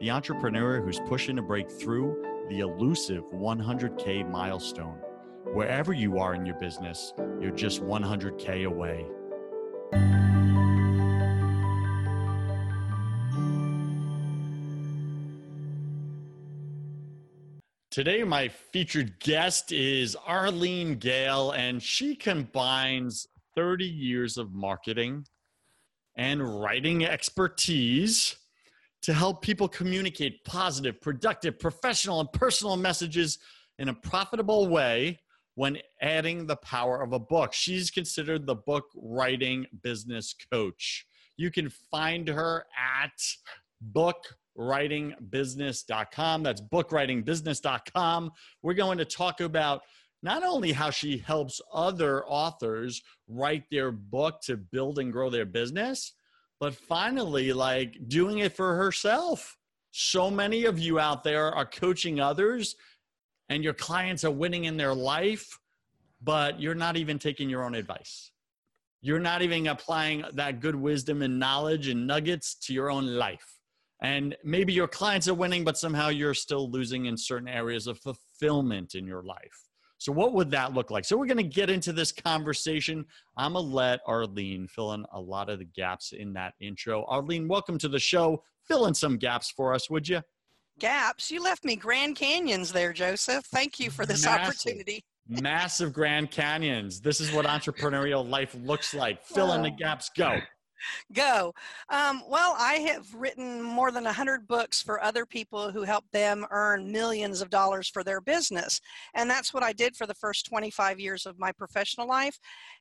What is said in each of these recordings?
the entrepreneur who's pushing to break through the elusive 100K milestone. Wherever you are in your business, you're just 100K away. Today, my featured guest is Arlene Gale, and she combines 30 years of marketing and writing expertise to help people communicate positive, productive, professional, and personal messages in a profitable way when adding the power of a book. She's considered the book writing business coach. You can find her at bookwritingbusiness.com. That's bookwritingbusiness.com. We're going to talk about not only how she helps other authors write their book to build and grow their business, but finally, like doing it for herself. So many of you out there are coaching others and your clients are winning in their life, but you're not even taking your own advice. You're not even applying that good wisdom and knowledge and nuggets to your own life. And maybe your clients are winning, but somehow you're still losing in certain areas of fulfillment in your life. So, what would that look like? So, we're going to get into this conversation. I'm going to let Arlene fill in a lot of the gaps in that intro. Arlene, welcome to the show. Fill in some gaps for us, would you? Gaps? You left me Grand Canyons there, Joseph. Thank you for this Massive. opportunity. Massive Grand Canyons. This is what entrepreneurial life looks like. Fill in the gaps. Go. Go. Um, well, I have written more than 100 books for other people who help them earn millions of dollars for their business. And that's what I did for the first 25 years of my professional life.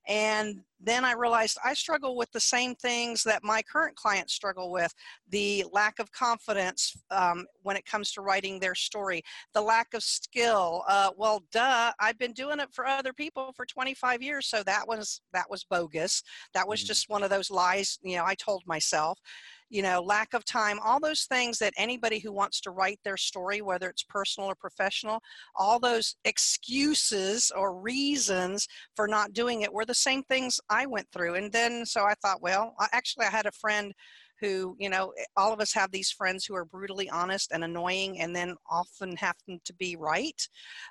And then I realized I struggle with the same things that my current clients struggle with the lack of confidence um, when it comes to writing their story, the lack of skill. Uh, well, duh, I've been doing it for other people for 25 years, so that was that was bogus. That was mm. just one of those lies, you know, I told myself you know, lack of time, all those things that anybody who wants to write their story, whether it's personal or professional, all those excuses or reasons for not doing it were the same things I went through. And then, so I thought, well, actually, I had a friend who, you know, all of us have these friends who are brutally honest and annoying and then often happen to be right.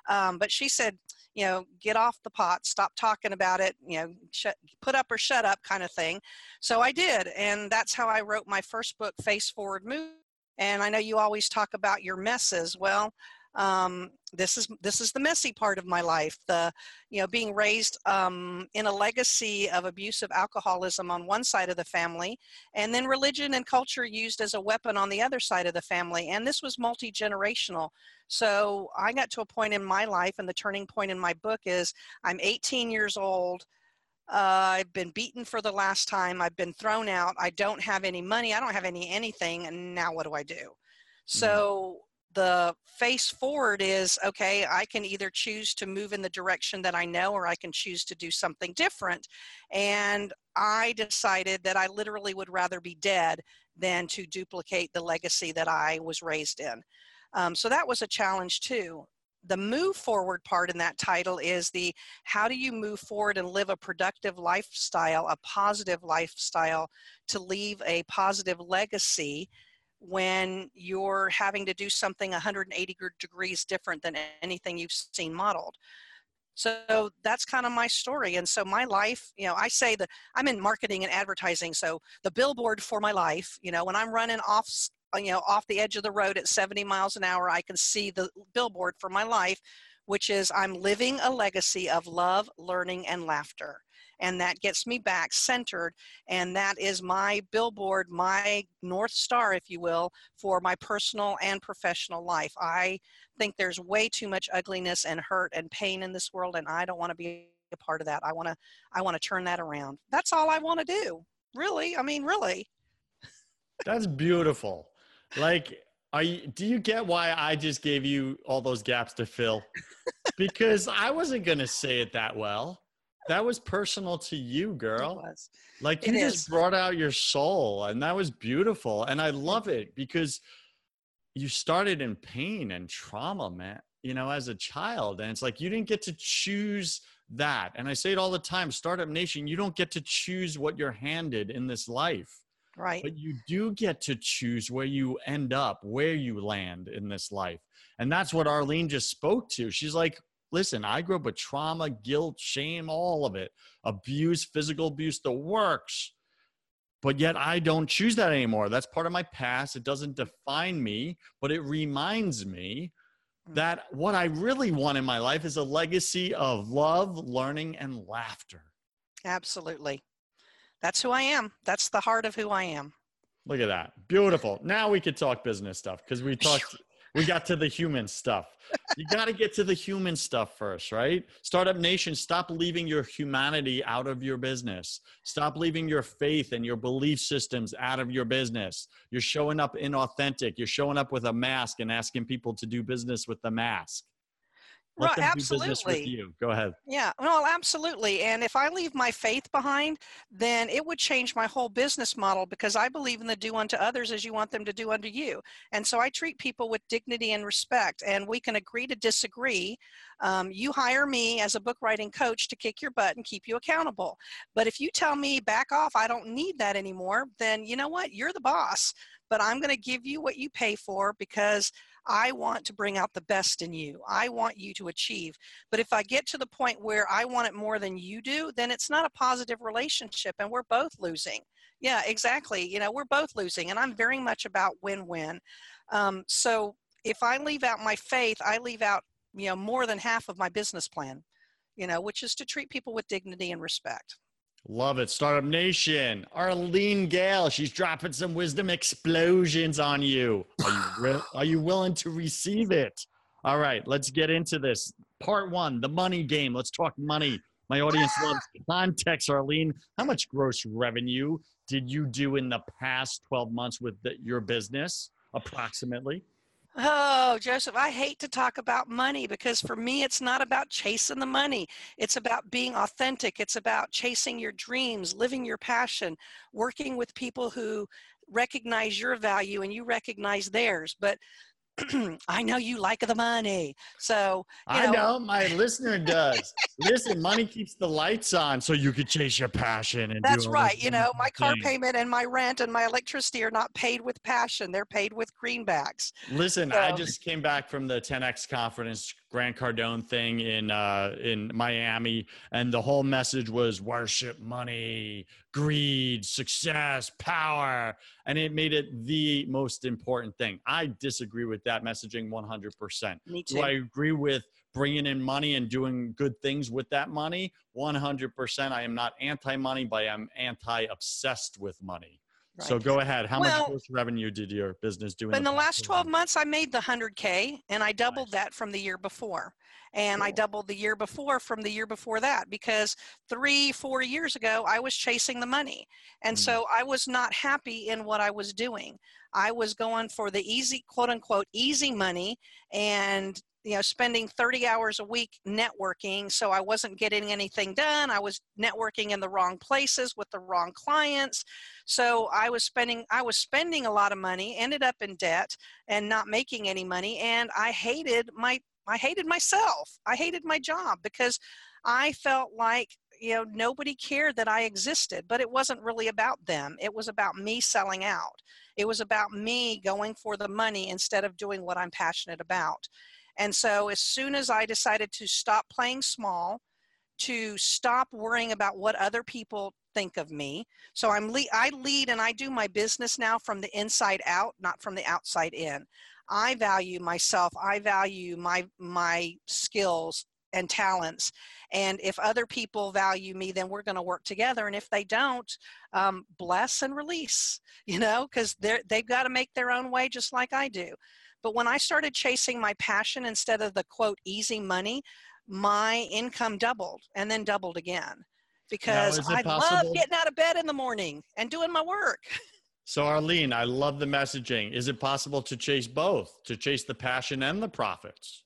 Um, but she said, you know, get off the pot, stop talking about it, you know, shut, put up or shut up kind of thing. So I did. And that's how I wrote my first book, Face Forward Move. And I know you always talk about your messes. Well, um, this is this is the messy part of my life the you know being raised um, in a legacy of abusive alcoholism on one side of the family and then religion and culture used as a weapon on the other side of the family and this was multi-generational so i got to a point in my life and the turning point in my book is i'm 18 years old uh, I've been beaten for the last time. I've been thrown out. I don't have any money. I don't have any anything. And now what do I do? Mm-hmm. So the face forward is okay i can either choose to move in the direction that i know or i can choose to do something different. And i decided that i literally would rather be dead than to duplicate the legacy that i was raised in. Um, so that was a challenge too. The move forward part in that title is the how do you move forward and live a productive lifestyle a positive lifestyle to leave a positive legacy when you're having to do something 180 degrees different than anything you've seen modeled. So that's kind of my story. And so my life, you know, I say that I'm in marketing and advertising. So the billboard for my life, you know, when I'm running off you know off the edge of the road at 70 miles an hour i can see the billboard for my life which is i'm living a legacy of love learning and laughter and that gets me back centered and that is my billboard my north star if you will for my personal and professional life. I think there's way too much ugliness and hurt and pain in this world and i don't want to be a part of that. I want to i want to turn that around. That's all i want to do. Really? I mean really. That's beautiful. Like are you, do you get why i just gave you all those gaps to fill? Because i wasn't going to say it that well that was personal to you, girl. Like you it just is. brought out your soul, and that was beautiful. And I love it because you started in pain and trauma, man. You know, as a child, and it's like you didn't get to choose that. And I say it all the time, Startup Nation, you don't get to choose what you're handed in this life. Right. But you do get to choose where you end up, where you land in this life. And that's what Arlene just spoke to. She's like, listen, I grew up with trauma, guilt, shame, all of it, abuse, physical abuse, the works. But yet I don't choose that anymore. That's part of my past. It doesn't define me, but it reminds me mm. that what I really want in my life is a legacy of love, learning, and laughter. Absolutely. That's who I am. That's the heart of who I am. Look at that. Beautiful. Now we could talk business stuff because we talked we got to the human stuff. You got to get to the human stuff first, right? Startup Nation, stop leaving your humanity out of your business. Stop leaving your faith and your belief systems out of your business. You're showing up inauthentic. You're showing up with a mask and asking people to do business with the mask. Let right, them absolutely. do business with you. Go ahead. Yeah, well, absolutely. And if I leave my faith behind, then it would change my whole business model because I believe in the do unto others as you want them to do unto you. And so I treat people with dignity and respect, and we can agree to disagree. Um, you hire me as a book writing coach to kick your butt and keep you accountable. But if you tell me back off, I don't need that anymore, then you know what? You're the boss. But I'm going to give you what you pay for because I want to bring out the best in you. I want you to achieve. But if I get to the point where I want it more than you do, then it's not a positive relationship and we're both losing. Yeah, exactly. You know, we're both losing. And I'm very much about win win. Um, so if I leave out my faith, I leave out, you know, more than half of my business plan, you know, which is to treat people with dignity and respect. Love it. Startup Nation. Arlene Gale, she's dropping some wisdom explosions on you. Are you, re- are you willing to receive it? All right, let's get into this. Part one the money game. Let's talk money. My audience loves context, Arlene. How much gross revenue did you do in the past 12 months with the, your business, approximately? Oh, Joseph, I hate to talk about money because for me, it's not about chasing the money. It's about being authentic. It's about chasing your dreams, living your passion, working with people who recognize your value and you recognize theirs. But I know you like the money. So I know. know my listener does. Listen, money keeps the lights on so you could chase your passion. And That's right. You know, my car payment and my rent and my electricity are not paid with passion. They're paid with greenbacks. Listen, so. I just came back from the 10X conference Grant Cardone thing in uh, in Miami, and the whole message was worship money, greed, success, power, and it made it the most important thing. I disagree with that messaging 100%. Me too. Do I agree with bringing in money and doing good things with that money? 100%. I am not anti-money, but I am anti-obsessed with money. Right. So go ahead. How well, much gross revenue did your business do? In, in the, the last 12 months, I made the 100K and I doubled nice. that from the year before. And cool. I doubled the year before from the year before that because three, four years ago, I was chasing the money. And mm. so I was not happy in what I was doing. I was going for the easy, quote unquote, easy money and you know spending 30 hours a week networking so i wasn't getting anything done i was networking in the wrong places with the wrong clients. So i was spending i was spending a lot of money ended up in debt and not making any money and i hated my i hated myself. I hated my job because i felt like you know nobody cared that i existed but it wasn't really about them. It was about me selling out. It was about me going for the money instead of doing what i'm passionate about and so as soon as I decided to stop playing small, to stop worrying about what other people think of me. So I'm le- I lead and I do my business now from the inside out, not from the outside in. I value myself. I value my my skills and talents. And if other people value me, then we're going to work together. And if they don't, um, bless and release, you know, because they're they've got to make their own way just like I do. But when I started chasing my passion instead of the quote easy money, my income doubled and then doubled again because I possible? love getting out of bed in the morning and doing my work. So, Arlene, I love the messaging. Is it possible to chase both, to chase the passion and the profits?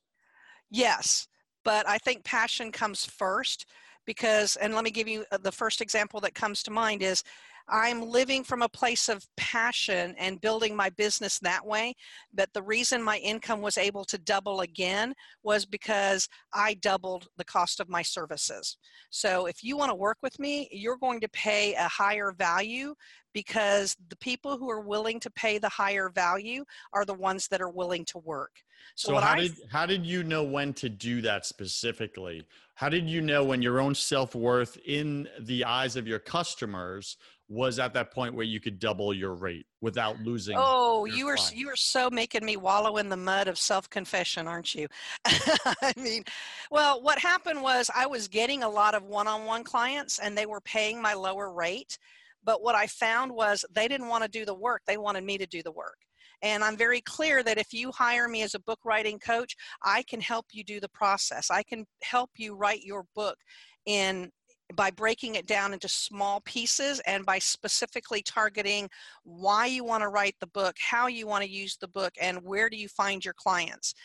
Yes, but I think passion comes first because, and let me give you uh, the first example that comes to mind is I'm living from a place of passion and building my business that way. But the reason my income was able to double again was because I doubled the cost of my services. So if you want to work with me, you're going to pay a higher value because the people who are willing to pay the higher value are the ones that are willing to work. So, so how I, did how did you know when to do that specifically? How did you know when your own self-worth in the eyes of your customers was at that point where you could double your rate without losing oh you were you were so making me wallow in the mud of self-confession aren't you? I mean well what happened was i was getting a lot of one-on-one clients and they were paying my lower rate but what i found was they didn't want to do the work they wanted me to do the work and I'm very clear that if you hire me as a book writing coach, I can help you do the process. I can help you write your book in by breaking it down into small pieces and by specifically targeting why you want to write the book, how you want to use the book, and where do you find your clients.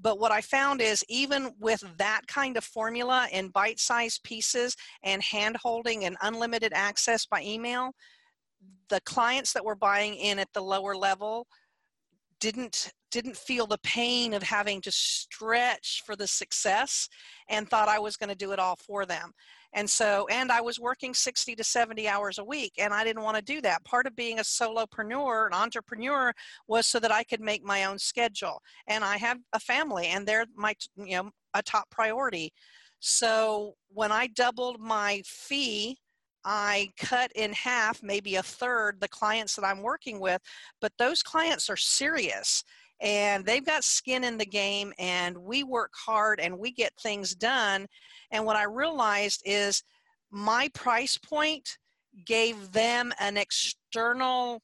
But what I found is even with that kind of formula in bite sized pieces and hand holding and unlimited access by email, the clients that were buying in at the lower level didn't didn't feel the pain of having to stretch for the success and thought I was going to do it all for them. And so, and I was working 60 to 70 hours a week, and I didn't want to do that. Part of being a solopreneur, an entrepreneur, was so that I could make my own schedule. And I have a family, and they're my, you know, a top priority. So when I doubled my fee, I cut in half, maybe a third, the clients that I'm working with, but those clients are serious and they've got skin in the game and we work hard and we get things done and what i realized is my price point gave them an external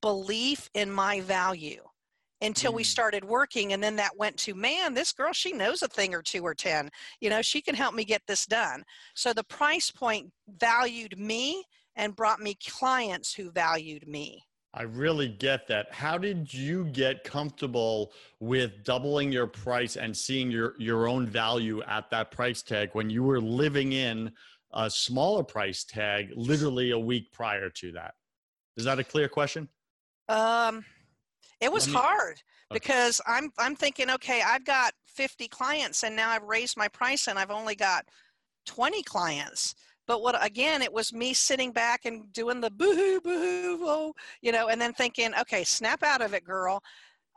belief in my value until we mm. started working and then that went to man this girl she knows a thing or two or ten you know she can help me get this done so the price point valued me and brought me clients who valued me I really get that. How did you get comfortable with doubling your price and seeing your, your own value at that price tag when you were living in a smaller price tag literally a week prior to that? Is that a clear question? Um, it was me, hard okay. because I'm I'm thinking, okay, I've got 50 clients and now I've raised my price and I've only got 20 clients. But what again, it was me sitting back and doing the boo boo oh, you know, and then thinking, okay, snap out of it, girl.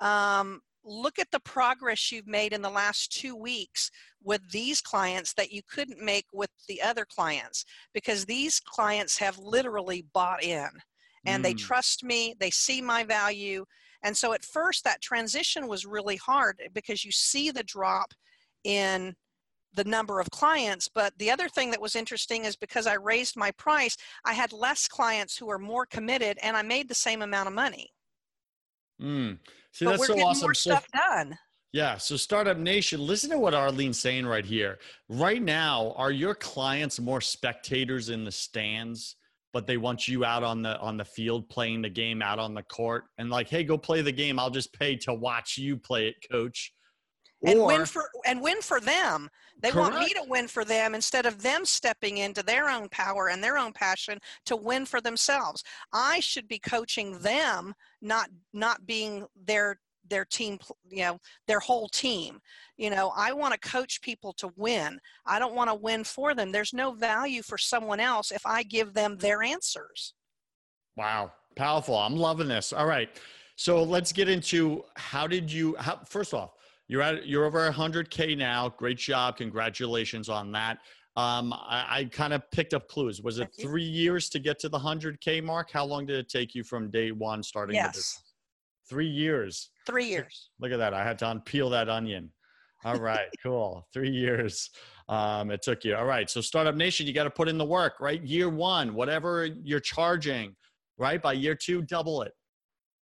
Um, look at the progress you've made in the last two weeks with these clients that you couldn't make with the other clients because these clients have literally bought in and mm. they trust me, they see my value. And so at first, that transition was really hard because you see the drop in the number of clients. But the other thing that was interesting is because I raised my price, I had less clients who were more committed and I made the same amount of money. Mm. See, but that's we're so getting awesome. more stuff so, done. Yeah. So, Startup Nation, listen to what Arlene's saying right here. Right now, are your clients more spectators in the stands? But they want you out on the on the field playing the game out on the court and like hey go play the game i'll just pay to watch you play it coach and or, win for and win for them. They correct. want me to win for them instead of them stepping into their own power and their own passion to win for themselves. I should be coaching them, not not being their their team, you know, their whole team. You know, I want to coach people to win. I don't want to win for them. There's no value for someone else if I give them their answers. Wow, powerful. I'm loving this. All right. So let's get into how did you how, first off, you're at you're over 100k now. Great job. Congratulations on that. Um, I, I kind of picked up clues. Was it three years to get to the 100K mark? How long did it take you from day one starting yes. Three years. Three years. Look at that. I had to unpeel that onion. All right, cool. Three years um, it took you. All right. So, Startup Nation, you got to put in the work, right? Year one, whatever you're charging, right? By year two, double it.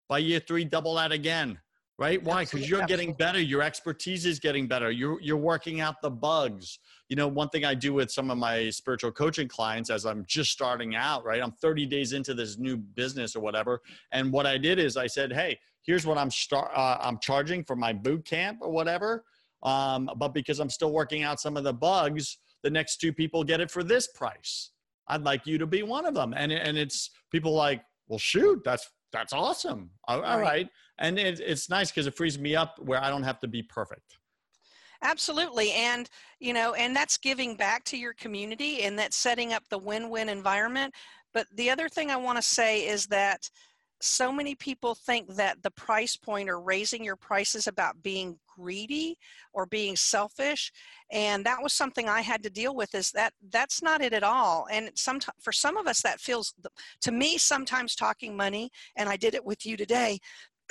By year three, double that again right why because you're getting better your expertise is getting better you're you're working out the bugs you know one thing i do with some of my spiritual coaching clients as i'm just starting out right i'm 30 days into this new business or whatever and what i did is i said hey here's what i'm start uh, i'm charging for my boot camp or whatever. Um, but because i'm still working out some of the bugs the next two people get it for this price. I'd like you to be one of them. And and it's people like well shoot that's that's awesome. All, all right. and it, it's nice because it frees me up where i don't have to be perfect. Absolutely. And you know and that's giving back to your community and that's setting up the win-win environment. But the other thing i want to say is that so many people think that the price point or raising your prices about being greedy or being selfish and that was something i had to deal with is that that's not it at all and some for some of us that feels to me sometimes talking money and i did it with you today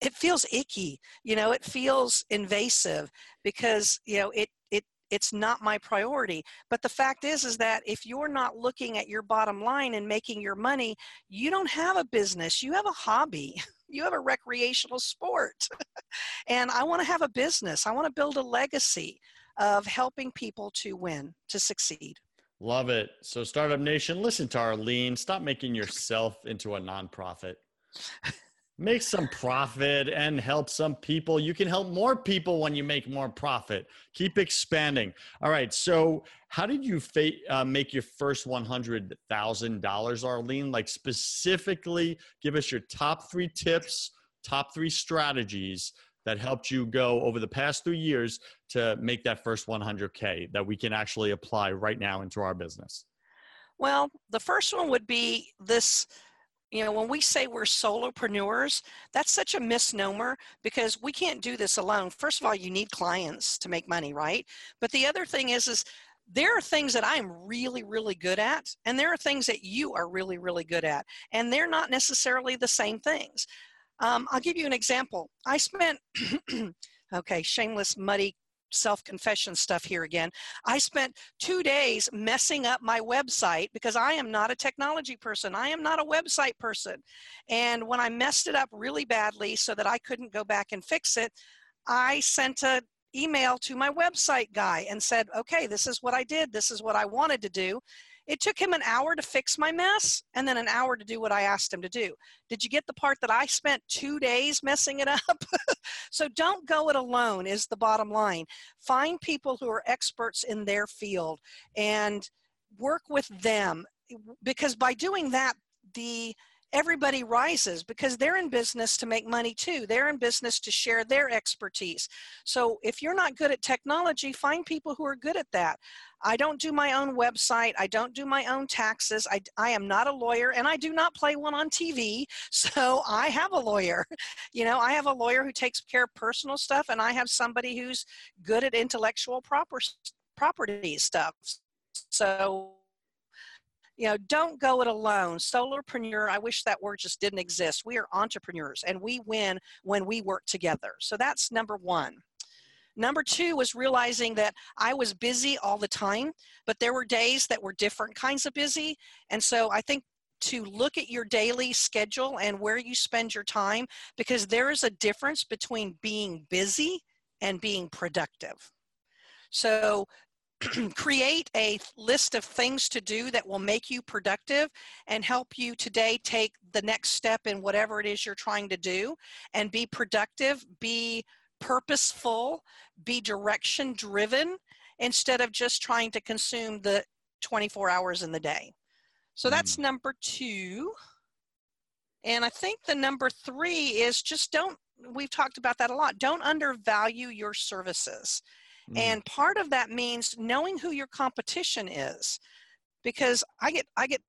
it feels icky you know it feels invasive because you know it it it's not my priority but the fact is is that if you're not looking at your bottom line and making your money you don't have a business you have a hobby you have a recreational sport. And i want to have a business i want to build a legacy of helping people to win to succeed. Love it. So startup nation listen to arlene stop making yourself into a nonprofit make some profit and help some people. You can help more people when you make more profit. Keep expanding. All right. So, how did you fa- uh, make your first $100,000, Arlene? Like, specifically, give us your top three tips, top three strategies that helped you go over the past three years to make that first 100K that we can actually apply right now into our business. Well, the first one would be this you know when we say we're solopreneurs that's such a misnomer because we can't do this alone. First of all you need clients to make money right? But the other thing is is there are things that i'm really really good at and there are things that you are really really good at and they're not necessarily the same things. Um, i'll give you an example. I spent okay shameless muddy self confession stuff here again. I spent two days messing up my website because I am not a technology person. I am not a website person. And when I messed it up really badly so that I couldn't go back and fix it, I sent a email to my website guy and said, okay, this is what I did. This is what I wanted to do. It took him an hour to fix my mess and then an hour to do what I asked him to do. Did you get the part that I spent two days messing it up? so don't go it alone, is the bottom line. Find people who are experts in their field and work with them because by doing that, the everybody rises because they're in business to make money too. They're in business to share their expertise. So if you're not good at technology, find people who are good at that. I don't do my own website. I don't do my own taxes. I, I am not a lawyer and I do not play one on TV. So I have a lawyer. You know, I have a lawyer who takes care of personal stuff and I have somebody who's good at intellectual proper, property stuff. So you know don't go it alone. Solopreneur i wish that word just didn't exist. We are entrepreneurs and we win when we work together. So that's number one. Number two was realizing that i was busy all the time but there were days that were different kinds of busy and so i think to look at your daily schedule and where you spend your time because there is a difference between being busy and being productive. So create a list of things to do that will make you productive and help you today take the next step in whatever it is you're trying to do and be productive, be purposeful, be direction driven instead of just trying to consume the 24 hours in the day. So that's mm. number two. And I think the number three is just don't, we've talked about that a lot, don't undervalue your services. Mm. And part of that means knowing who your competition is. Because I get I get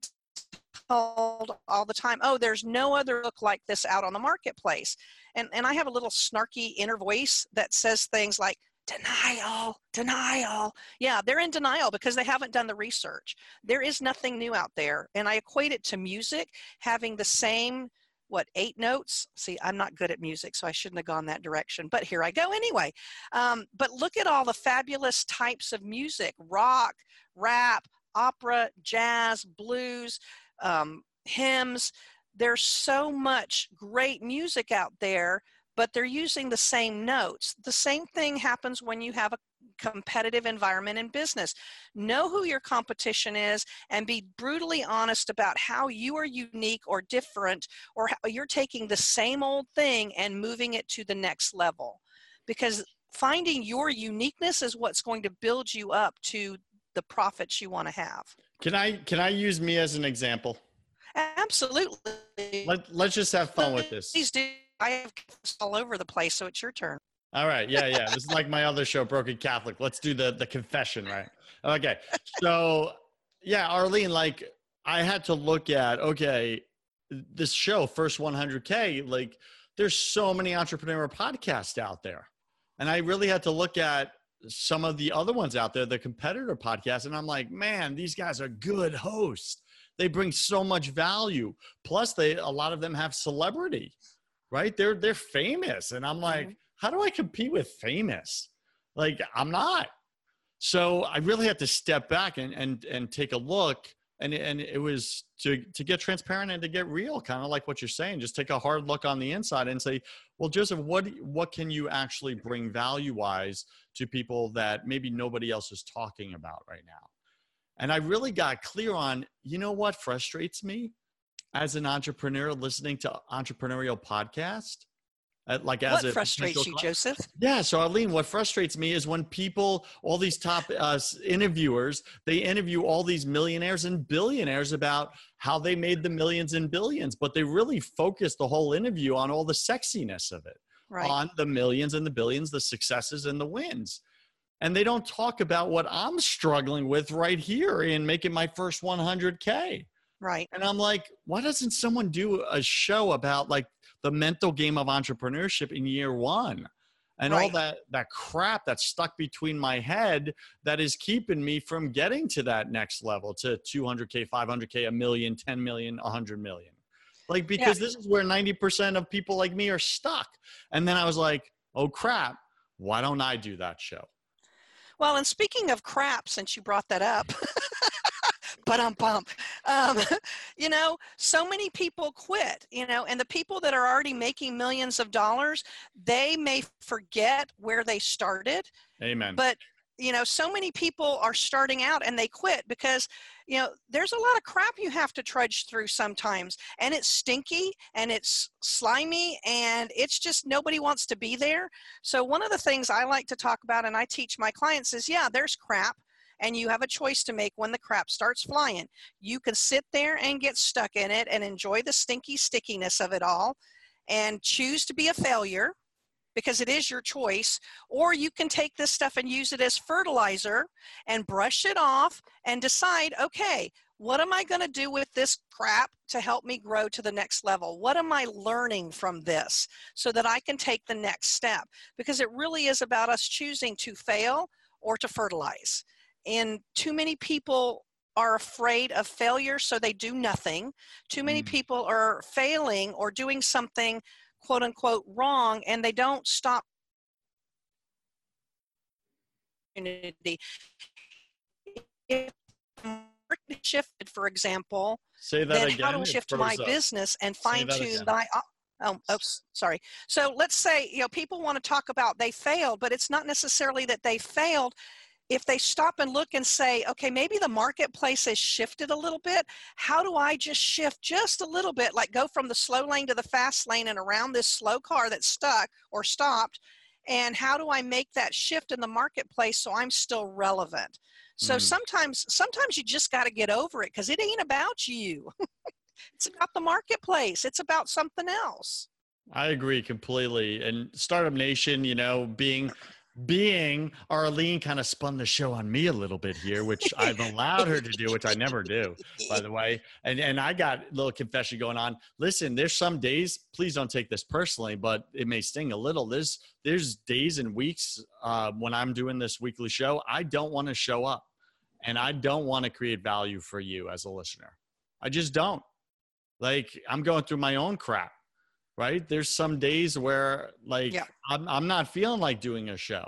told all the time, oh, there's no other look like this out on the marketplace. And and I have a little snarky inner voice that says things like, denial, denial. Yeah, they're in denial because they haven't done the research. There is nothing new out there. And I equate it to music having the same, what, eight notes? See, I'm not good at music, so I shouldn't have gone that direction, but here I go anyway. Um, but look at all the fabulous types of music rock, rap, opera, jazz, blues, um, hymns. There's so much great music out there but they're using the same notes. The same thing happens when you have a competitive environment in business. Know who your competition is and be brutally honest about how you are unique or different, or how you're taking the same old thing and moving it to the next level. Because finding your uniqueness is what's going to build you up to the profits you want to have. Can I can I use me as an example? Absolutely. Let, let's just have fun with this. Please do. I have all over the place, so it's your turn. All right. Yeah, yeah. This is like my other show, Broken Catholic. Let's do the the confession, right? Okay. So yeah, Arlene, like I had to look at, okay, this show, First 100K, like there's so many entrepreneur podcasts out there. And I really had to look at some of the other ones out there, the competitor podcasts. And I'm like, man, these guys are good hosts. They bring so much value. Plus, they a lot of them have celebrity right? They're they're famous, and I'm like, mm-hmm. How do I compete with famous? Like I'm not. So I really had to step back and and and take a look, and and it was to to get transparent and to get real, kind of like what you're saying. Just take a hard look on the inside and say, well, Joseph, what what can you actually bring value wise to people that maybe nobody else is talking about right now? And I really got clear on, you know what frustrates me? as an entrepreneur listening to entrepreneurial podcast? Uh, like as what frustrates you, Joseph? Yeah, so Arlene, what frustrates me is when people, all these top uh, interviewers, they interview all these millionaires and billionaires about how they made the millions and billions, but they really focus the whole interview on all the sexiness of it, right. on the millions and the billions, the successes and the wins. And they don't talk about what I'm struggling with right here in making my first 100K. Right. And I'm like, why doesn't someone do a show about like the mental game of entrepreneurship in year one? And right. all that that crap that's stuck between my head that is keeping me from getting to that next level to 200k, 500k, a million, 10 million, 100 million. Like because yeah. this is where 90% of people like me are stuck. And then I was like, "Oh crap, why don't I do that show?" Well, and speaking of crap, since you brought that up, but I'm bump. Um, you know, so many people quit, you know, and the people that are already making millions of dollars, they may forget where they started. Amen. But, you know, so many people are starting out and they quit because, you know, there's a lot of crap you have to trudge through sometimes. And it's stinky and it's slimy and it's just nobody wants to be there. So, one of the things I like to talk about and I teach my clients is yeah, there's crap and you have a choice to make when the crap starts flying. You can sit there and get stuck in it and enjoy the stinky stickiness of it all and choose to be a failure because it is your choice, or you can take this stuff and use it as fertilizer and brush it off and decide, okay, what am I going to do with this crap to help me grow to the next level? What am I learning from this so that I can take the next step? Because it really is about us choosing to fail or to fertilize and too many people are afraid of failure so they do nothing too many mm. people are failing or doing something quote unquote wrong and they don't stop if shifted for example Say that then again. how do I shift my up. business and fine tune my Oh, oh, sorry. So let's say, you know, people want to talk about they failed, but it's not necessarily that they failed if they stop and look and say, okay, maybe the marketplace has shifted a little bit, how do I just shift just a little bit, like go from the slow lane to the fast lane and around this slow car that's stuck or stopped? And how do I make that shift in the marketplace so I'm still relevant? So mm. sometimes, sometimes you just got to get over it because it ain't about you. it's about the marketplace. It's about something else. I agree completely. And Startup Nation, you know, being being Arlene kind of spun the show on me a little bit here, which I've allowed her to do, which I never do, by the way. And and I got a little confession going on. Listen, there's some days, please don't take this personally, but it may sting a little. There's there's days and weeks uh, when I'm doing this weekly show, I don't want to show up, and I don't want to create value for you as a listener. I just don't. Like I'm going through my own crap right? There's some days where like yeah. I'm I'm not feeling like doing a show.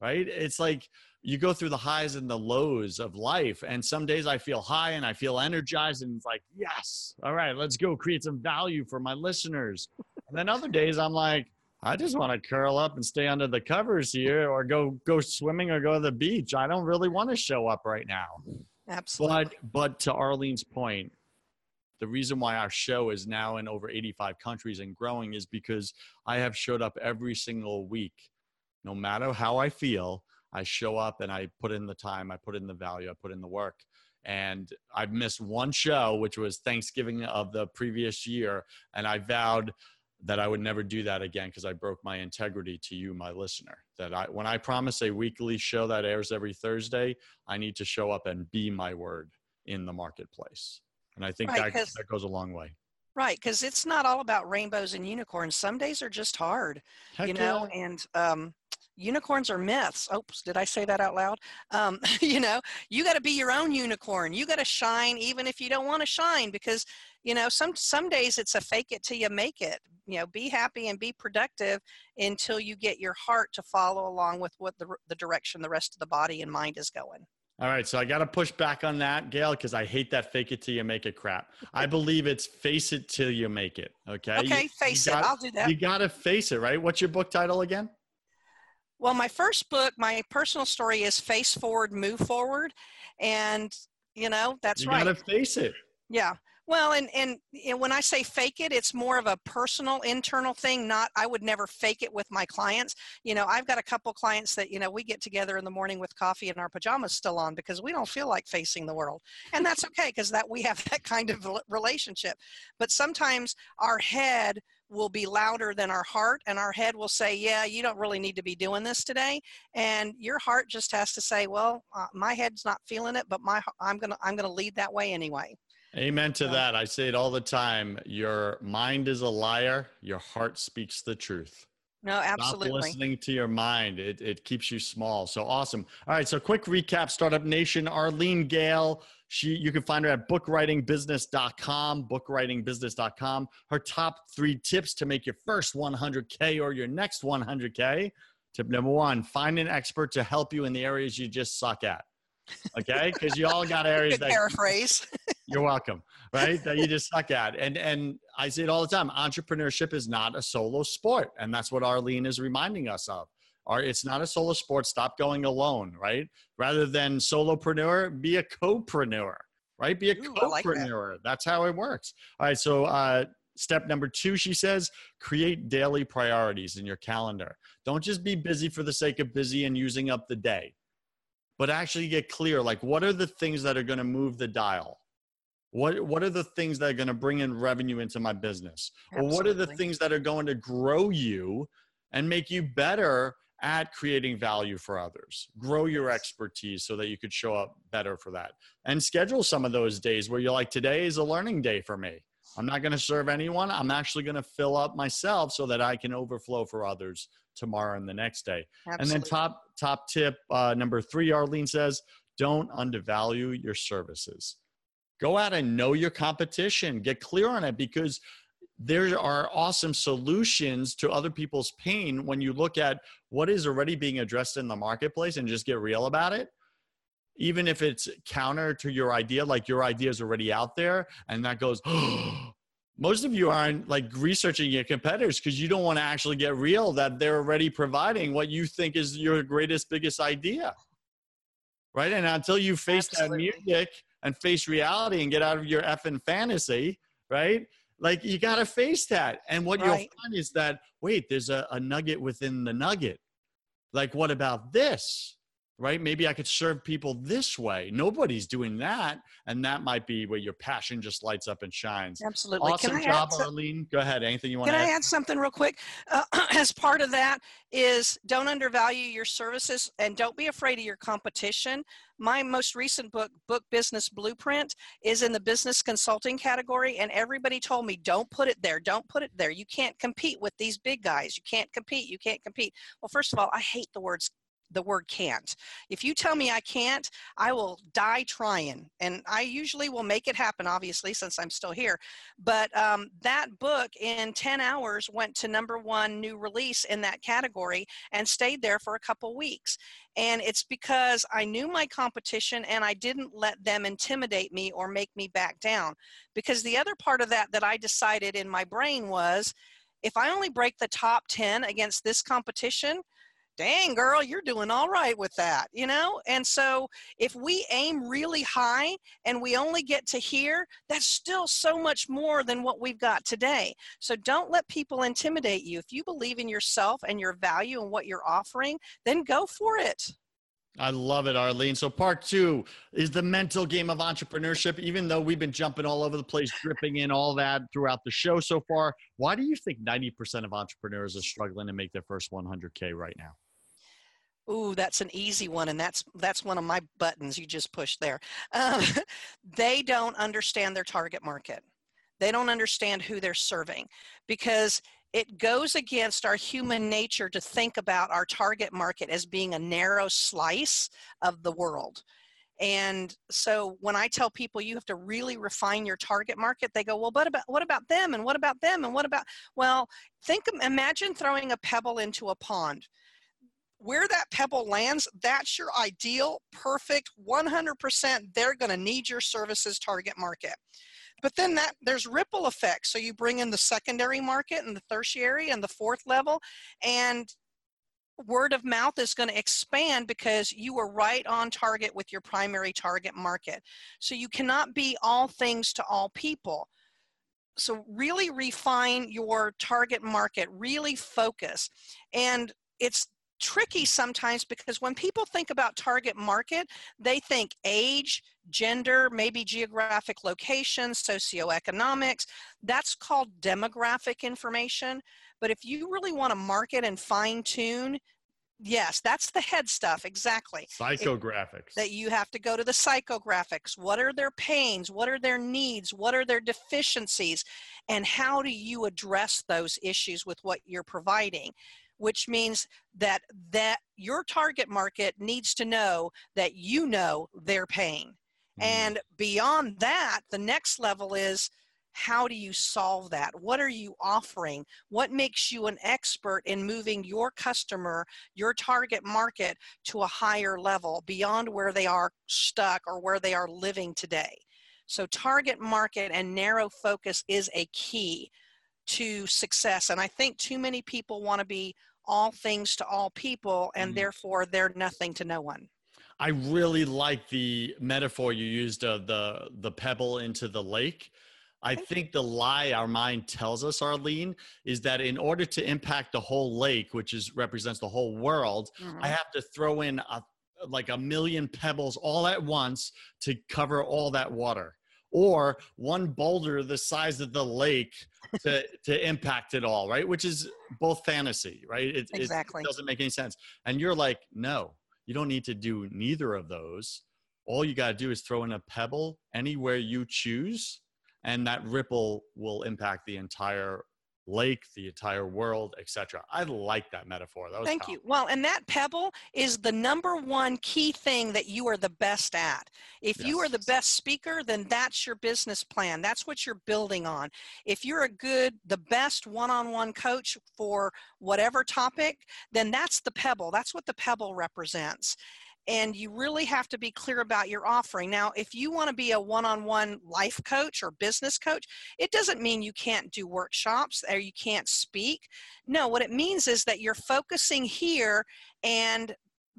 Right? It's like you go through the highs and the lows of life and some days I feel high and I feel energized and it's like, "Yes. All right, let's go create some value for my listeners." and then other days I'm like, I just want to curl up and stay under the covers here or go go swimming or go to the beach. I don't really want to show up right now. Absolutely. But but to Arlene's point, the reason why our show is now in over 85 countries and growing is because I have showed up every single week. No matter how I feel, I show up and I put in the time, I put in the value, I put in the work. And I've missed one show, which was Thanksgiving of the previous year. And I vowed that I would never do that again because I broke my integrity to you, my listener. That I, when I promise a weekly show that airs every Thursday, I need to show up and be my word in the marketplace. And I think right, that, that goes a long way. Right, because it's not all about rainbows and unicorns. Some days are just hard, Heck you know, yeah. and um, unicorns are myths. Oops, did I say that out loud? Um, you know, you got to be your own unicorn. You got to shine even if you don't want to shine because, you know, some some days it's a fake it till you make it. You know, be happy and be productive until you get your heart to follow along with what the the direction the rest of the body and mind is going. All right, so I got to push back on that, Gale, because I hate that fake it till you make it crap. I believe it's face it till you make it. Okay. Okay, you, face you gotta, it. I'll do that. You got to face it, right? What's your book title again? Well, my first book, my personal story is Face Forward, Move Forward. And, you know, that's you right. You got to face it. Yeah. Well, and, and, and when I say fake it, it's more of a personal internal thing. Not, I would never fake it with my clients. You know, I've got a couple clients that, you know, we get together in the morning with coffee and our pajamas still on because we don't feel like facing the world. And that's okay because that we have that kind of relationship. But sometimes our head will be louder than our heart and our head will say yeah you don't really need to be doing this today and your heart just has to say well uh, my head's not feeling it but my i'm gonna i'm gonna lead that way anyway Amen to that. I say it all the time. Your mind is a liar. Your heart speaks the truth. No, absolutely. Stop listening to your mind. It, it keeps you small. So awesome. All right. So quick recap, Startup Nation, Arlene Gale. She, you can find her at bookwritingbusiness.com, bookwritingbusiness.com. Her top three tips to make your first 100K or your next 100K. Tip number one, find an expert to help you in the areas you just suck at. Okay. Cause you all got areas that paraphrase. You're welcome. Right? that you just suck at. And and I say it all the time. Entrepreneurship is not a solo sport. And that's what Arlene is reminding us of. Or it's not a solo sport. Stop going alone, right? Rather than solopreneur, be a copreneur, right? Be a Ooh, copreneur. Like that. That's how it works. All right. So uh Step number two, she says, create daily priorities in your calendar. Don't just be busy for the sake of busy and using up the day, but actually get clear like, what are the things that are going to move the dial? what what are the things that are going to bring in revenue into my business? Absolutely. or what are the things that are going to grow you and make you better at creating value for others? Grow your expertise so that you could show up better for that. And schedule some of those days where you're like today is a learning day for me. I'm not going to serve anyone. I'm actually going to fill up myself so that i can overflow for others tomorrow and the next day. Absolutely. and then top top tip uh, number three arlene says don't undervalue your services. Go out and know your competition, get clear on it because there are awesome solutions to other people's pain when you look at what is already being addressed in the marketplace and just get real about it. Even if it's counter to your idea like your idea is already out there and that goes most of you aren't like researching your competitors because you don't want to actually get real that they're already providing what you think is your greatest biggest idea right and until you face Absolutely. that music and face reality and get out of your effing fantasy, right? Like you got to face that. And what right. you'll find is that, wait, there's a, a nugget within the nugget. Like, what about this? Right? Maybe I could serve people this way. Nobody's doing that. And that might be where your passion just lights up and shines. Absolutely. Awesome job, Arlene. Go ahead. Anything you want Can I add? add something real quick? Uh, as part of that is don't undervalue your services and don't be afraid of your competition. My most recent book, Book Business Blueprint, is in the business consulting category. And everybody told me, don't put it there. Don't put it there. You can't compete with these big guys. You can't compete. You can't compete. Well, first of all, I hate the words the word can't. If you tell me I can't, I will die trying. And I usually will make it happen, obviously, since I'm still here. But um, that book in 10 hours went to number one new release in that category and stayed there for a couple weeks. And it's because I knew my competition and I didn't let them intimidate me or make me back down. Because the other part of that that I decided in my brain was if I only break the top 10 against this competition, dang girl you're doing all right with that you know and so if we aim really high and we only get to here that's still so much more than what we've got today so don't let people intimidate you if you believe in yourself and your value and what you're offering then go for it I love it, Arlene. So, part two is the mental game of entrepreneurship. Even though we've been jumping all over the place, dripping in all that throughout the show so far, why do you think 90% of entrepreneurs are struggling to make their first 100K right now? Ooh, that's an easy one, and that's that's one of my buttons you just pushed there. Um, they don't understand their target market. They don't understand who they're serving because it goes against our human nature to think about our target market as being a narrow slice of the world. And so when I tell people you have to really refine your target market, they go, well, what about what about them and what about them and what about well, think imagine throwing a pebble into a pond where that pebble lands, that's your ideal, perfect, 100%. They're going to need your services target market. But then that there's ripple effects. So you bring in the secondary market and the tertiary and the fourth level, and word of mouth is going to expand because you were right on target with your primary target market. So you cannot be all things to all people. So really refine your target market, really focus. And it's tricky sometimes because when people think about target market, they think age, gender, maybe geographic location, socioeconomics. That's called demographic information. But if you really want to market and fine tune, yes, that's the head stuff, exactly. Psychographics. It, that you have to go to the psychographics. What are their pains? What are their needs? What are their deficiencies? And how do you address those issues with what you're providing? Which means that that your target market needs to know that you know their pain. Mm-hmm. And beyond that, the next level is how do you solve that? What are you offering? What makes you an expert in moving your customer, your target market to a higher level beyond where they are stuck or where they are living today? So, target market and narrow focus is a key to success. And I think too many people want to be all things to all people, and mm. therefore they're nothing to no one. I really like the metaphor you used of the the pebble into the lake. I think the lie our mind tells us, Arlene, is that in order to impact the whole lake, which is represents the whole world, mm-hmm. I have to throw in a, like a million pebbles all at once to cover all that water or one boulder the size of the lake to to impact it all right? Which is both fantasy right? It, exactly. it doesn't make any sense. And you're like no you don't need to do neither of those. All you got to do is throw in a pebble anywhere you choose and that ripple will impact the entire lake, the entire world, etc. I like that metaphor. That Thank you. Well, and that pebble is the number one key thing that you are the best at. If yes. you are the best speaker, then that's your business plan. That's what you're building on. If you're a good, the best one-on-one coach for whatever topic, then that's the pebble. That's what the pebble represents and you really have to be clear about your offering. Now, if you want to be a one on one life coach or business coach, it doesn't mean you can't do workshops or you can't speak. No, what it means is that you're focusing here and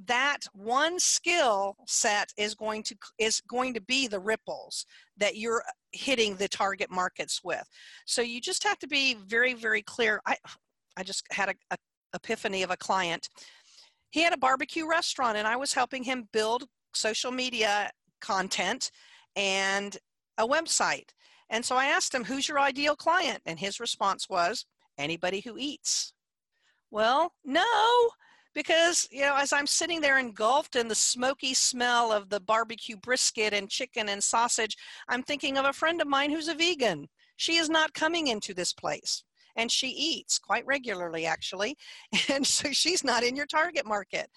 that one skill set is going to is going to be the ripples that you're hitting the target markets with so you just have to be very very clear i i just had a, a epiphany of a client he had a barbecue restaurant and I was helping him build social media content and a website. And so I asked him, Who's your ideal client? And his response was, Anybody who eats. Well, no, because, you know, as I'm sitting there engulfed in the smoky smell of the barbecue brisket and chicken and sausage, I'm thinking of a friend of mine who's a vegan. She is not coming into this place and she eats quite regularly actually and so she's not in your target market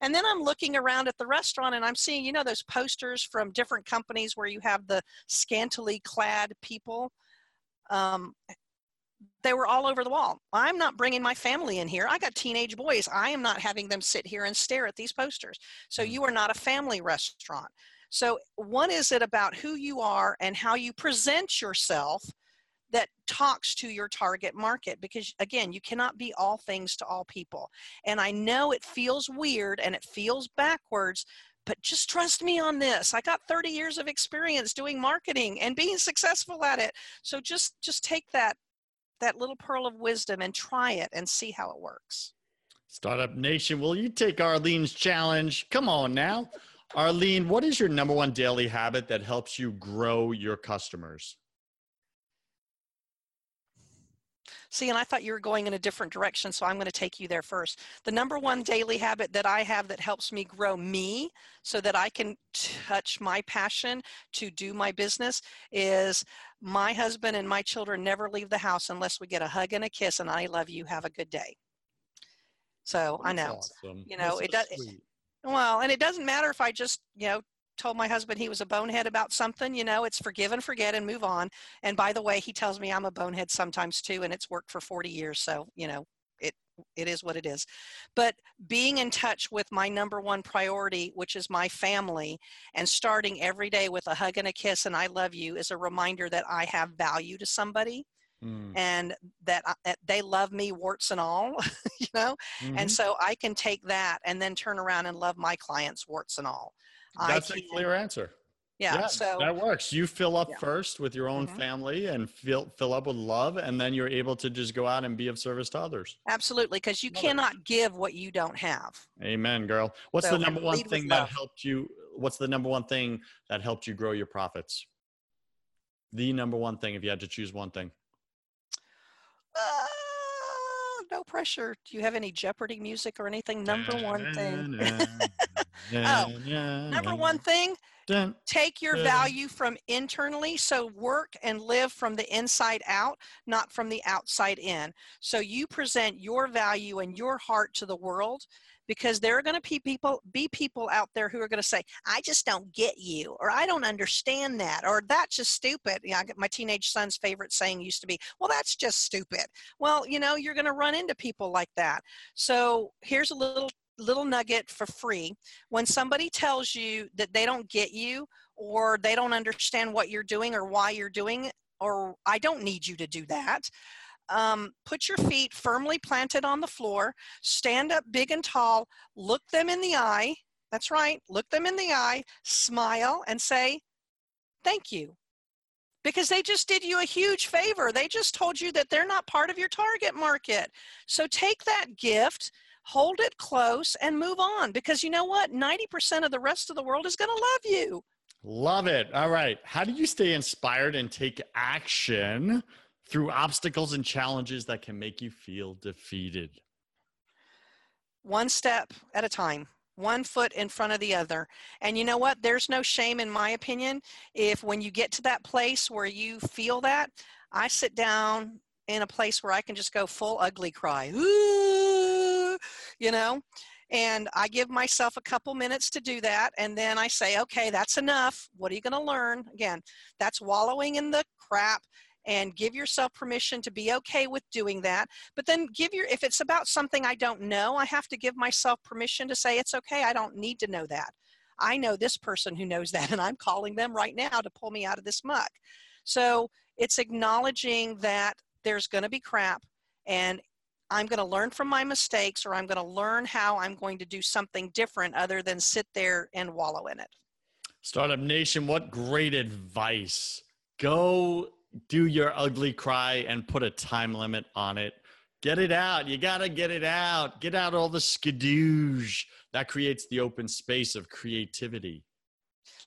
and then i'm looking around at the restaurant and i'm seeing you know those posters from different companies where you have the scantily clad people um, they were all over the wall. I'm not bringing my family in here. I got teenage boys. I am not having them sit here and stare at these posters. So mm. you are not a family restaurant. So, one is it about who you are and how you present yourself that talks to your target market because again you cannot be all things to all people. And i know it feels weird and it feels backwards but just trust me on this. I got 30 years of experience doing marketing and being successful at it. So just just take that that little pearl of wisdom and try it and see how it works. Startup nation will you take arlene's challenge? Come on now. Arlene what is your number one daily habit that helps you grow your customers See, and I thought you were going in a different direction, so I'm going to take you there first. The number one daily habit that I have that helps me grow me so that I can touch my passion to do my business is my husband and my children never leave the house unless we get a hug and a kiss and I love you. Have a good day. So That's I know, awesome. you know, That's it does. Well, and it doesn't matter if I just, you know, told my husband he was a bonehead about something, you know, it's forgive and forget and move on. And by the way, he tells me I'm a bonehead sometimes too, and it's worked for 40 years. So, you know, it it is what it is. But being in touch with my number one priority, which is my family, and starting every day with a hug and a kiss and I love you is a reminder that I have value to somebody. Mm. and that, that they love me warts and all you know mm-hmm. and so i can take that and then turn around and love my clients warts and all that's a clear answer. Yeah, yeah, so that works. You fill up yeah. first with your own mm-hmm. family and fill fill up with love, and then you're able to just go out and be of service to others. Absolutely, because you Love cannot it. give what you don't have. Amen, girl. What's so, the number one thing that helped you? What's the number one thing that helped you grow your profits? The number one thing, if you had to choose one thing. Uh, no pressure. Do you have any Jeopardy music or anything? Number one thing. oh, number one thing take your value from internally so work and live from the inside out not from the outside in so you present your value and your heart to the world because there are going to be people be people out there who are going to say i just don't get you or i don't understand that or that's just stupid yeah, my teenage son's favorite saying used to be well that's just stupid well you know you're going to run into people like that so here's a little little nugget for free. When somebody tells you that they don't get you or they don't understand what you're doing or why you're doing it, or I don't need you to do that. Um, put your feet firmly planted on the floor, stand up big and tall, look them in the eye. That's right, look them in the eye, smile, and say, Thank you. Because they just did you a huge favor. They just told you that they're not part of your target market. So take that gift, hold it close and move on because you know what 90% of the rest of the world is going to love you love it all right how do you stay inspired and take action through obstacles and challenges that can make you feel defeated one step at a time one foot in front of the other. And you know what? There's no shame, in my opinion, if when you get to that place where you feel that, I sit down in a place where I can just go full ugly cry. Ooh, you know and I give myself a couple minutes to do that. And then I say, okay, that's enough. What are you going to learn? Again, that's wallowing in the crap and give yourself permission to be okay with doing that. But then give your, if it's about something I don't know, I have to give myself permission to say, it's okay. I don't need to know that. I know this person who knows that, and I'm calling them right now to pull me out of this muck. So it's acknowledging that there's going to be crap and I'm going to learn from my mistakes or I'm going to learn how I'm going to do something different other than sit there and wallow in it. Startup Nation, what great advice. Go do your ugly cry and put a time limit on it. Get it out. You got to get it out. Get out all the skadooge. That creates the open space of creativity.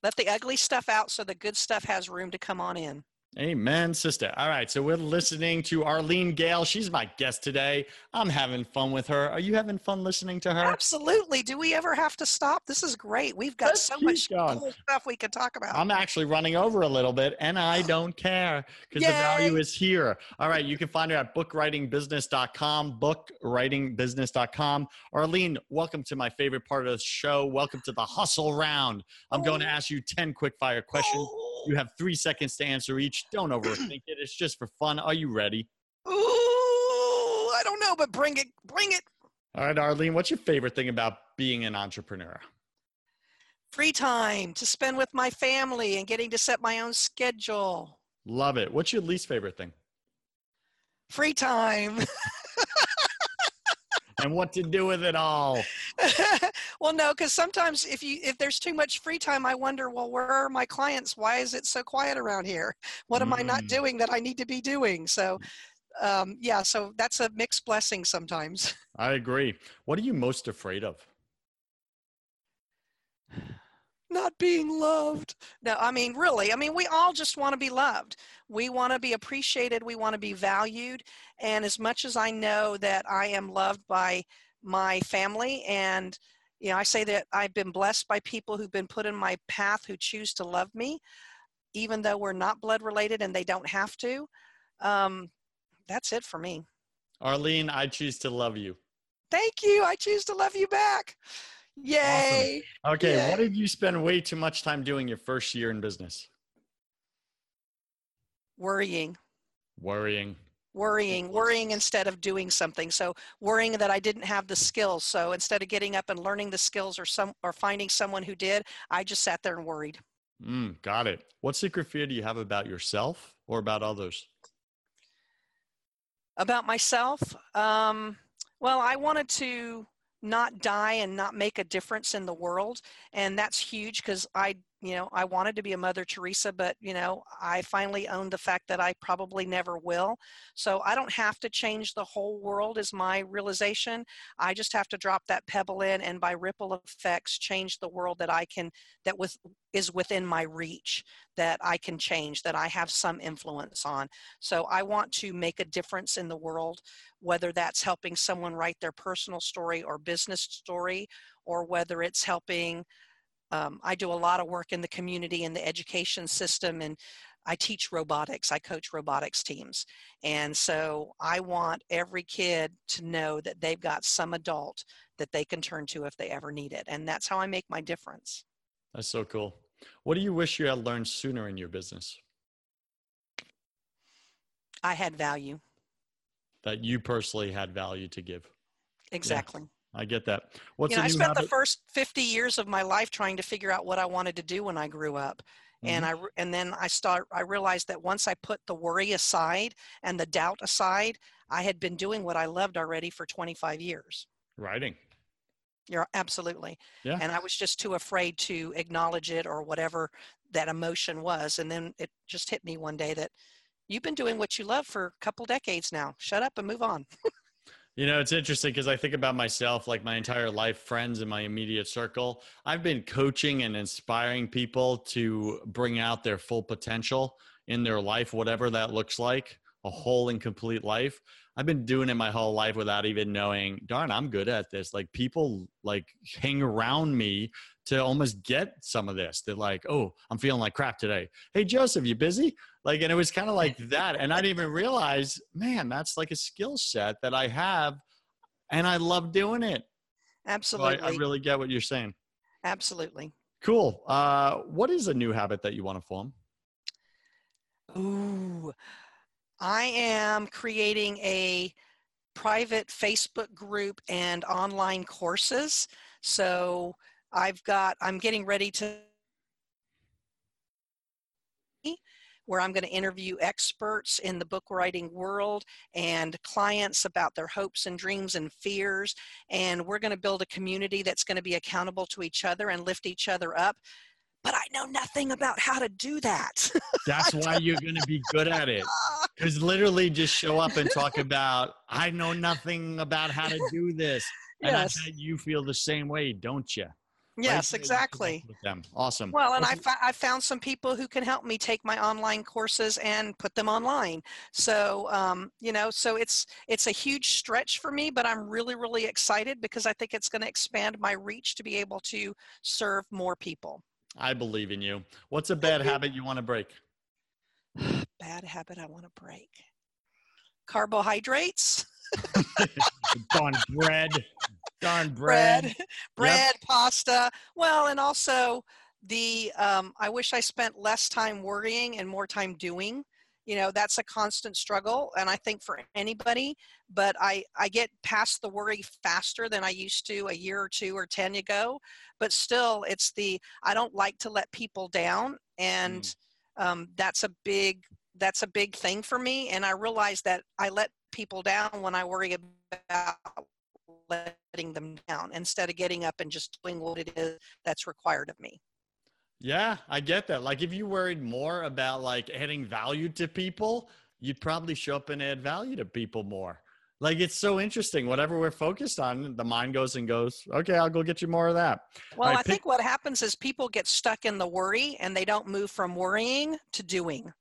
Let the ugly stuff out so the good stuff has room to come on in. Amen, sister. All right, so we're listening to Arlene Gale. She's my guest today. I'm having fun with her. Are you having fun listening to her? Absolutely. Do we ever have to stop? This is great. We've got Let's so much cool stuff we could talk about. I'm actually running over a little bit, and I don't care because the value is here. All right, you can find her at bookwritingbusiness.com, bookwritingbusiness.com. Arlene, welcome to my favorite part of the show. Welcome to the hustle round. I'm oh. going to ask you 10 quick fire questions. Oh you have three seconds to answer each. Don't overthink it. It's just for fun. Are you ready? Ooh, I don't know, but bring it. Bring it. All right, Arlene, what's your favorite thing about being an entrepreneur? Free time to spend with my family and getting to set my own schedule. Love it. What's your least favorite thing? Free time. and what to do with it all. well, no, because sometimes if you if there's too much free time, I wonder, well, where are my clients? Why is it so quiet around here? What am mm. I not mm. doing that I need to be doing? So, um, yeah, so that's a mixed blessing sometimes. I agree. What are you most afraid of? not being loved. No, I mean, really, I mean, we all just want to be loved. We want to be appreciated. We want to be valued. And as much as I know that I am loved by my family and you know, I say that I've been blessed by people who've been put in my path who choose to love me, even though we're not blood related and they don't have to. Um, that's it for me. Arlene, I choose to love you. Thank you. I choose to love you back. Yay. Awesome. Okay. Yay. What did you spend way too much time doing your first year in business? Worrying. Worrying. Worrying, worrying instead of doing something. So worrying that I didn't have the skills. So instead of getting up and learning the skills or some or finding someone who did, I just sat there and worried. Mm, got it. What secret fear do you have about yourself or about others? About myself, um, well, I wanted to not die and not make a difference in the world and that's huge because i you know i wanted to be a mother teresa but you know i finally owned the fact that i probably never will. So i don't have to change the whole world is my realization. I just have to drop that pebble in and by ripple effects change the world that i can that with is within my reach that i can change that i have some influence on. So i want to make a difference in the world whether that's helping someone write their personal story or business story or whether it's helping um, I do a lot of work in the community in the education system and I teach robotics. I coach robotics teams. And so I want every kid to know that they've got some adult that they can turn to if they ever need it. And that's how I make my difference. That's so cool. What do you wish you had learned sooner in your business? I had value. That you personally had value to give. Exactly. Yeah. I get that. What's you know, I spent habit? the first 50 years of my life trying to figure out what I wanted to do when I grew up. Mm-hmm. And I and then I start I realized that once I put the worry aside and the doubt aside, I had been doing what I loved already for 25 years. Writing. You're absolutely. Yeah. And I was just too afraid to acknowledge it or whatever that emotion was. And then it just hit me one day that you've been doing what you love for a couple decades now. Shut up and move on. You know, it's interesting because I think about myself, like my entire life, friends in my immediate circle. I've been coaching and inspiring people to bring out their full potential in their life, whatever that looks like, a whole and complete life. I've been doing it my whole life without even knowing, darn, I'm good at this. Like people like hang around me to almost get some of this. They're like, oh, I'm feeling like crap today. Hey, Joseph, you busy? Like, and it was kind of like that. And I didn't even realize, man, that's like a skill set that I have and I love doing it. Absolutely. So I, I, really get what you're saying. Absolutely. Cool. Uh, what is a new habit that you want to form? Ooh, I am creating a private Facebook group and online courses. So I've got, I'm getting ready to where I'm going to interview experts in the book writing world and clients about their hopes and dreams and fears. And we're going to build a community that's going to be accountable to each other and lift each other up. But I know nothing about how to do that. That's why you're going to be good at it. Because literally just show up and talk about, I know nothing about how to do this. And Yes. I bet you feel the same way, don't you? Yes, exactly. Them. Awesome. Well, and I, I found some people who can help me take my online courses and put them online. So, um, you know, so it's it's a huge stretch for me, but I'm really, really excited because I think it's going to expand my reach to be able to serve more people. I believe in you. What's a bad habit you want to break? Bad habit I want to break. Carbohydrates, on bread. Darn bread, bread. bread, pasta. Well, and also the um, I wish I spent less time worrying and more time doing. You know, that's a constant struggle, and I think for anybody. But I I get past the worry faster than I used to a year or two or ten ago. But still, it's the I don't like to let people down, and um, that's a big that's a big thing for me. And I realize that I let people down when I worry about letting them down instead of getting up and just doing what it is that's required of me. Yeah, I get that. Like if you worried more about like adding value to people, you'd probably show up and add value to people more. Like it's so interesting. Whatever we're focused on, the mind goes and goes, okay, I'll go get you more of that. Well, Right, I pick- think what happens is people get stuck in the worry and they don't move from worrying to doing.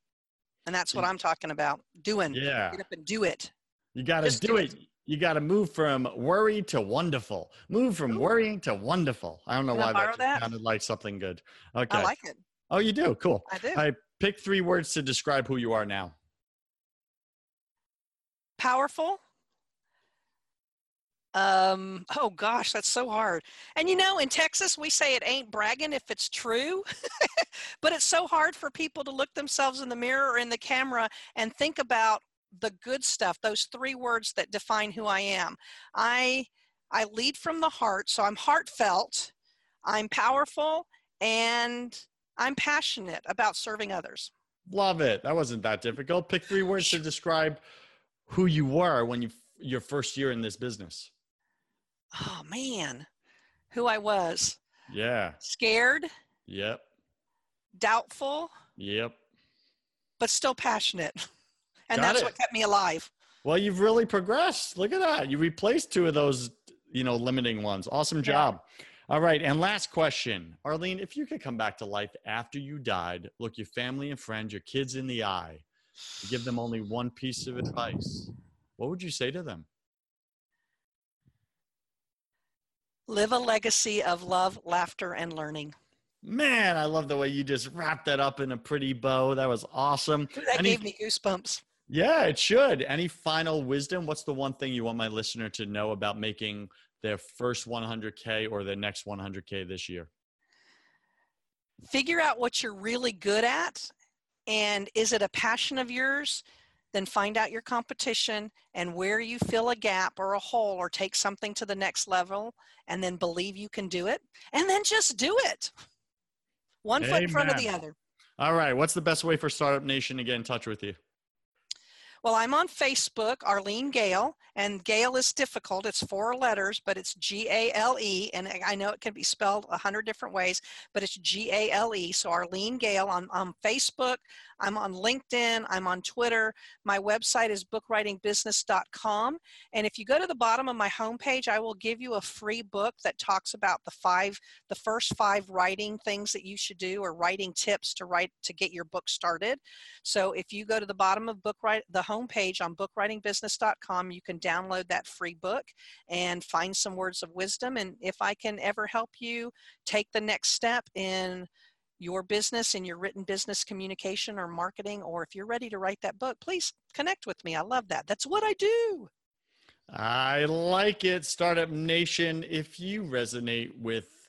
And that's what I'm talking about. Doing. Yeah. Get up and do it. You got to do do it. You got to move from worry to wonderful. Move from Ooh. worrying to wonderful. I don't know Can why that, that? sounded like something good. Okay. I like it. oh, you do? Cool. I do. I pick three words to describe who you are now. Powerful. Um, oh gosh, that's so hard. And you know, in Texas, we say it ain't bragging if it's true, but it's so hard for people to look themselves in the mirror or in the camera and think about the good stuff, those three words that define who I am. I I lead from the heart, so I'm heartfelt, I'm powerful, and I'm passionate about serving others. Love it. That wasn't that difficult. Pick three words to describe who you were when you your first year in this business. Oh man, who I was. Yeah. Scared, Yep. doubtful, Yep. but still passionate. And Got that's it. what kept me alive. Well, you've really progressed. Look at that. You replaced two of those, you know, limiting ones. Awesome Yeah. job. All right. And last question. Arlene, if you could come back to life after you died, look your family and friends, your kids in the eye, give them only one piece of advice, what would you say to them? Live a legacy of love, laughter, and learning. Man, I love the way you just wrapped that up in a pretty bow. That was awesome. That Any- gave me goosebumps. Yeah, it should. Any final wisdom? What's the one thing you want my listener to know about making their first 100K or their next 100K this year? Figure out what you're really good at. And is it a passion of yours? Then find out your competition and where you fill a gap or a hole or take something to the next level and then believe you can do it. And then just do it. One foot in front of the other. All right. What's the best way for Startup Nation to get in touch with you? Well, I'm on Facebook, Arlene Gale, and Gale is difficult. It's four letters, but it's G A L E, and I know it can be spelled a hundred different ways, but it's G A L E. So Arlene Gale on, on Facebook. I'm on LinkedIn. I'm on Twitter. My website is bookwritingbusiness.com. And if you go to the bottom of my homepage, I will give you a free book that talks about the five, the first five writing things that you should do or writing tips to write to get your book started. So if you go to the bottom of book the homepage on bookwritingbusiness.com, you can download that free book and find some words of wisdom. And if I can ever help you take the next step in your business in your written business communication or marketing, or if you're ready to write that book, please connect with me. I love that. That's what I do. I like it, Startup Nation. If you resonate with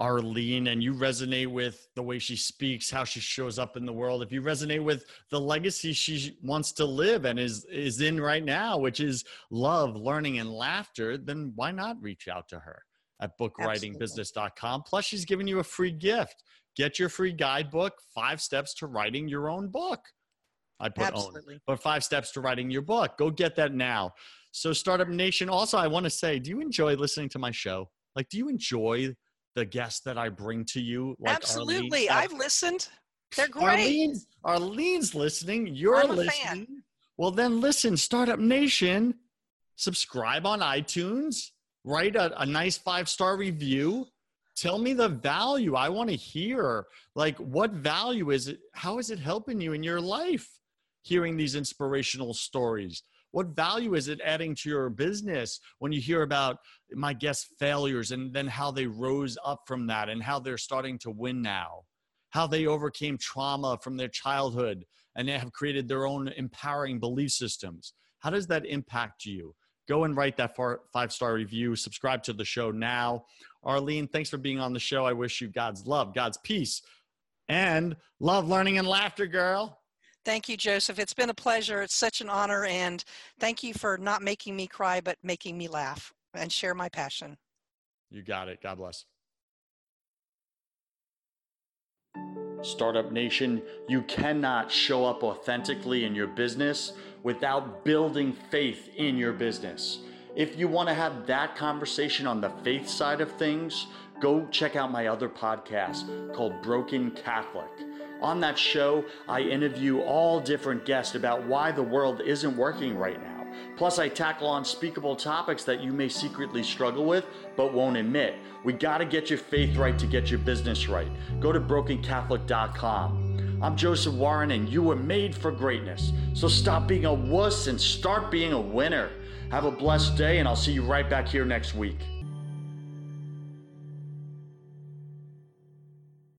Arlene and you resonate with the way she speaks, how she shows up in the world, if you resonate with the legacy she wants to live and is is in right now, which is love, learning, and laughter, then why not reach out to her at bookwritingbusiness.com? Plus, she's giving you a free gift. Get your free guidebook, Five Steps to Writing Your Own Book. I put own but five steps to writing your book. Go get that now. So, Startup Nation, also, I want to say, do you enjoy listening to my show? Like, do you enjoy the guests that I bring to you? Like Absolutely. Arlene? I've listened. They're great. Arlene's, Arlene's listening. You're a fan. listening. Well, then listen, Startup Nation, subscribe on iTunes, write a, a nice five star review. Tell me the value. I want to hear like what value is it? How is it helping you in your life? Hearing these inspirational stories. What value is it adding to your business when you hear about my guest failures and then how they rose up from that and how they're starting to win now? How they overcame trauma from their childhood and they have created their own empowering belief systems. How does that impact you? Go and write that five star review. Subscribe to the show now. Arlene, thanks for being on the show. I wish you God's love, God's peace, and love, learning, and laughter, girl. Thank you, Joseph. It's been a pleasure. It's such an honor. And thank you for not making me cry, but making me laugh and share my passion. You got it. God bless. Startup Nation, you cannot show up authentically in your business without building faith in your business. If you want to have that conversation on the faith side of things, go check out my other podcast called Broken Catholic. On that show, I interview all different guests about why the world isn't working right now. Plus, I tackle unspeakable topics that you may secretly struggle with but won't admit. We got to get your faith right to get your business right. Go to brokencatholic.com. I'm Joseph Warren, and you were made for greatness. So stop being a wuss and start being a winner. Have a blessed day, and I'll see you right back here next week.